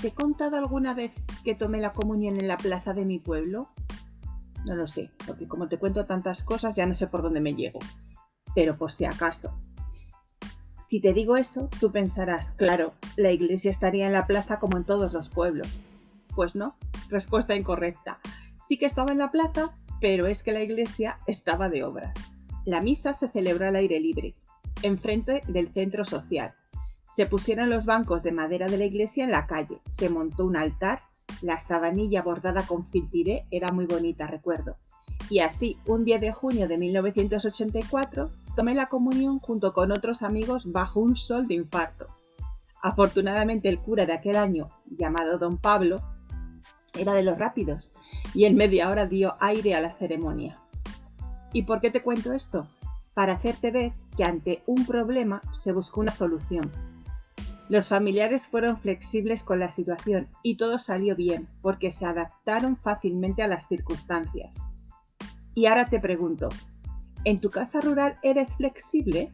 ¿te he contado alguna vez que tomé la comunión en la plaza de mi pueblo? No lo sé, porque como te cuento tantas cosas ya no sé por dónde me llego. Pero por si acaso. Si te digo eso, tú pensarás, claro, la iglesia estaría en la plaza como en todos los pueblos. Pues no, respuesta incorrecta. Sí que estaba en la plaza, pero es que la iglesia estaba de obras. La misa se celebró al aire libre, enfrente del centro social. Se pusieron los bancos de madera de la iglesia en la calle, se montó un altar, la sabanilla bordada con filtiré era muy bonita, recuerdo. Y así, un 10 de junio de 1984, tomé la comunión junto con otros amigos bajo un sol de infarto. Afortunadamente el cura de aquel año, llamado don Pablo, era de los rápidos y en media hora dio aire a la ceremonia. ¿Y por qué te cuento esto? Para hacerte ver que ante un problema se buscó una solución. Los familiares fueron flexibles con la situación y todo salió bien porque se adaptaron fácilmente a las circunstancias. Y ahora te pregunto, ¿en tu casa rural eres flexible?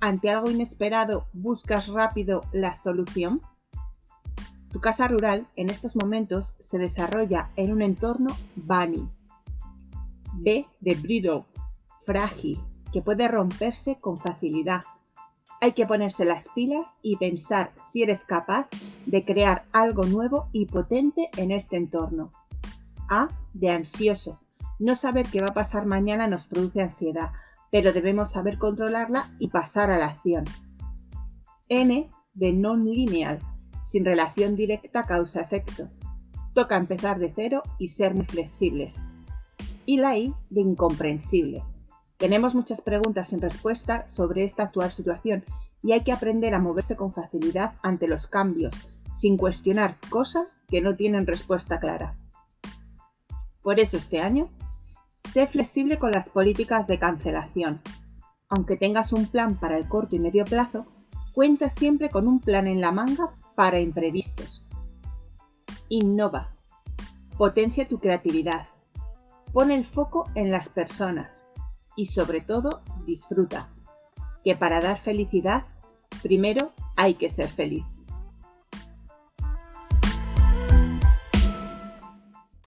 ¿Ante algo inesperado buscas rápido la solución? Tu casa rural en estos momentos se desarrolla en un entorno bunny. B de brittle, frágil, que puede romperse con facilidad. Hay que ponerse las pilas y pensar si eres capaz de crear algo nuevo y potente en este entorno. A de ansioso. No saber qué va a pasar mañana nos produce ansiedad, pero debemos saber controlarla y pasar a la acción. N de non-lineal sin relación directa causa-efecto. Toca empezar de cero y ser muy flexibles. Y la I de incomprensible. Tenemos muchas preguntas sin respuesta sobre esta actual situación y hay que aprender a moverse con facilidad ante los cambios, sin cuestionar cosas que no tienen respuesta clara. Por eso este año, sé flexible con las políticas de cancelación. Aunque tengas un plan para el corto y medio plazo, cuenta siempre con un plan en la manga para imprevistos. Innova. Potencia tu creatividad. Pone el foco en las personas y sobre todo disfruta, que para dar felicidad, primero hay que ser feliz.